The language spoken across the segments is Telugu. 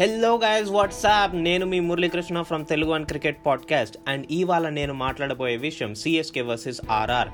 హెల్లో గైజ్ వాట్సాప్ నేను మీ Muralikrishna from Telugu and cricket podcast and ఇవాళ నేను మాట్లాడబోయే విషయం సిఎస్కే వర్సెస్ ఆర్ఆర్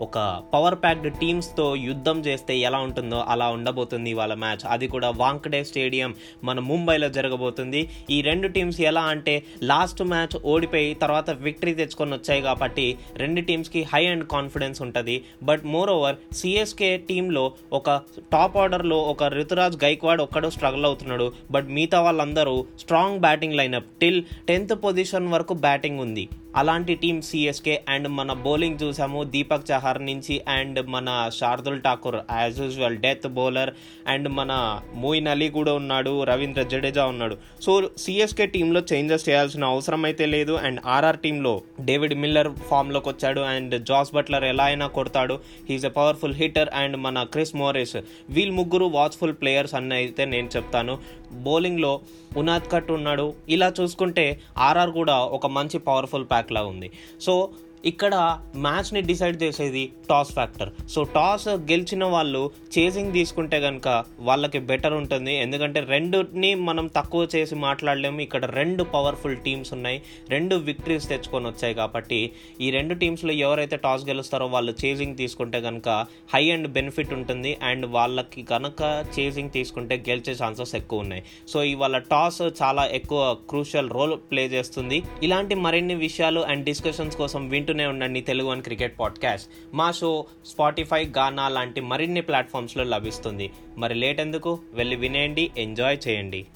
ఒక పవర్ ప్యాక్డ్ టీమ్స్తో యుద్ధం చేస్తే ఎలా ఉంటుందో అలా ఉండబోతుంది ఇవాళ మ్యాచ్ అది కూడా వాంకడే స్టేడియం మన ముంబైలో జరగబోతుంది. ఈ రెండు టీమ్స్ ఎలా అంటే లాస్ట్ మ్యాచ్ ఓడిపోయి తర్వాత విక్టరీ తెచ్చుకొని వచ్చాయి కాబట్టి రెండు టీమ్స్కి హై అండ్ కాన్ఫిడెన్స్ ఉంటుంది. బట్ మోర్ ఓవర్ సిఎస్కే టీంలో ఒక టాప్ ఆర్డర్లో ఒక ఋతురాజ్ గైక్వాడ్ ఒక్కడు స్ట్రగుల్ అవుతున్నాడు. బట్ మిగతా వాళ్ళందరూ strong batting lineup till tenth position వరకు బ్యాటింగ్ ఉంది. అలాంటి టీం సిఎస్కే అండ్ మన బౌలింగ్ చూసాము. దీపక్ చహర్ నుంచి అండ్ మన Shardul Thakur as usual death bowler and మన మోయిన్ అలీ కూడా ఉన్నాడు రవీంద్ర జడేజా ఉన్నాడు. సో సిఎస్కే టీంలో చేంజెస్ చేయాల్సిన అవసరం అయితే లేదు అండ్ ఆర్ఆర్ టీంలో డేవిడ్ మిల్లర్ ఫామ్లోకి వచ్చాడు అండ్ జాస్ బట్లర్ ఎలా అయినా కొడతాడు. He's a powerful hitter and మన క్రిస్ మోరేస్ వీళ్ళు ముగ్గురు వాచ్ఫుల్ ప్లేయర్స్ అని అయితే నేను చెప్తాను. బౌలింగ్లో ఉనాద్ కట్ ఉన్నాడు. ఇలా చూసుకుంటే ఆర్ఆర్ కూడా ఒక మంచి పవర్ఫుల్ ప్యాక్లా ఉంది. సో ఇక్కడ మ్యాచ్ని డిసైడ్ చేసేది టాస్ ఫ్యాక్టర్ సో టాస్ గెలిచిన వాళ్ళు చేసింగ్ తీసుకుంటే కనుక వాళ్ళకి బెటర్ ఉంటుంది. ఎందుకంటే రెండుని మనం తక్కువ చేసి మాట్లాడలేము. ఇక్కడ రెండు పవర్ఫుల్ టీమ్స్ ఉన్నాయి. రెండు విక్టరీస్ తెచ్చుకొని వచ్చాయి కాబట్టి ఈ రెండు టీమ్స్లో ఎవరైతే టాస్ గెలుస్తారో వాళ్ళు చేసింగ్ తీసుకుంటే కనుక హై అండ్ బెనిఫిట్ ఉంటుంది. అండ్ వాళ్ళకి కనుక చేసింగ్ తీసుకుంటే గెలిచే ఛాన్సెస్ ఎక్కువ ఉన్నాయి. సో ఇవాళ టాస్ చాలా ఎక్కువ క్రూషియల్ రోల్ ప్లే చేస్తుంది. ఇలాంటి మరిన్ని విషయాలు అండ్ డిస్కషన్స్ కోసం వింటూనే ఉండండి తెలుగు వన్ క్రికెట్ పాడ్కాస్ట్. మా షో స్పాటిఫై గానా లాంటి మరిన్ని ప్లాట్ఫామ్స్లో లభిస్తుంది. మరి లేట్ ఎందుకు? వెళ్ళి వినేయండి ఎంజాయ్ చేయండి.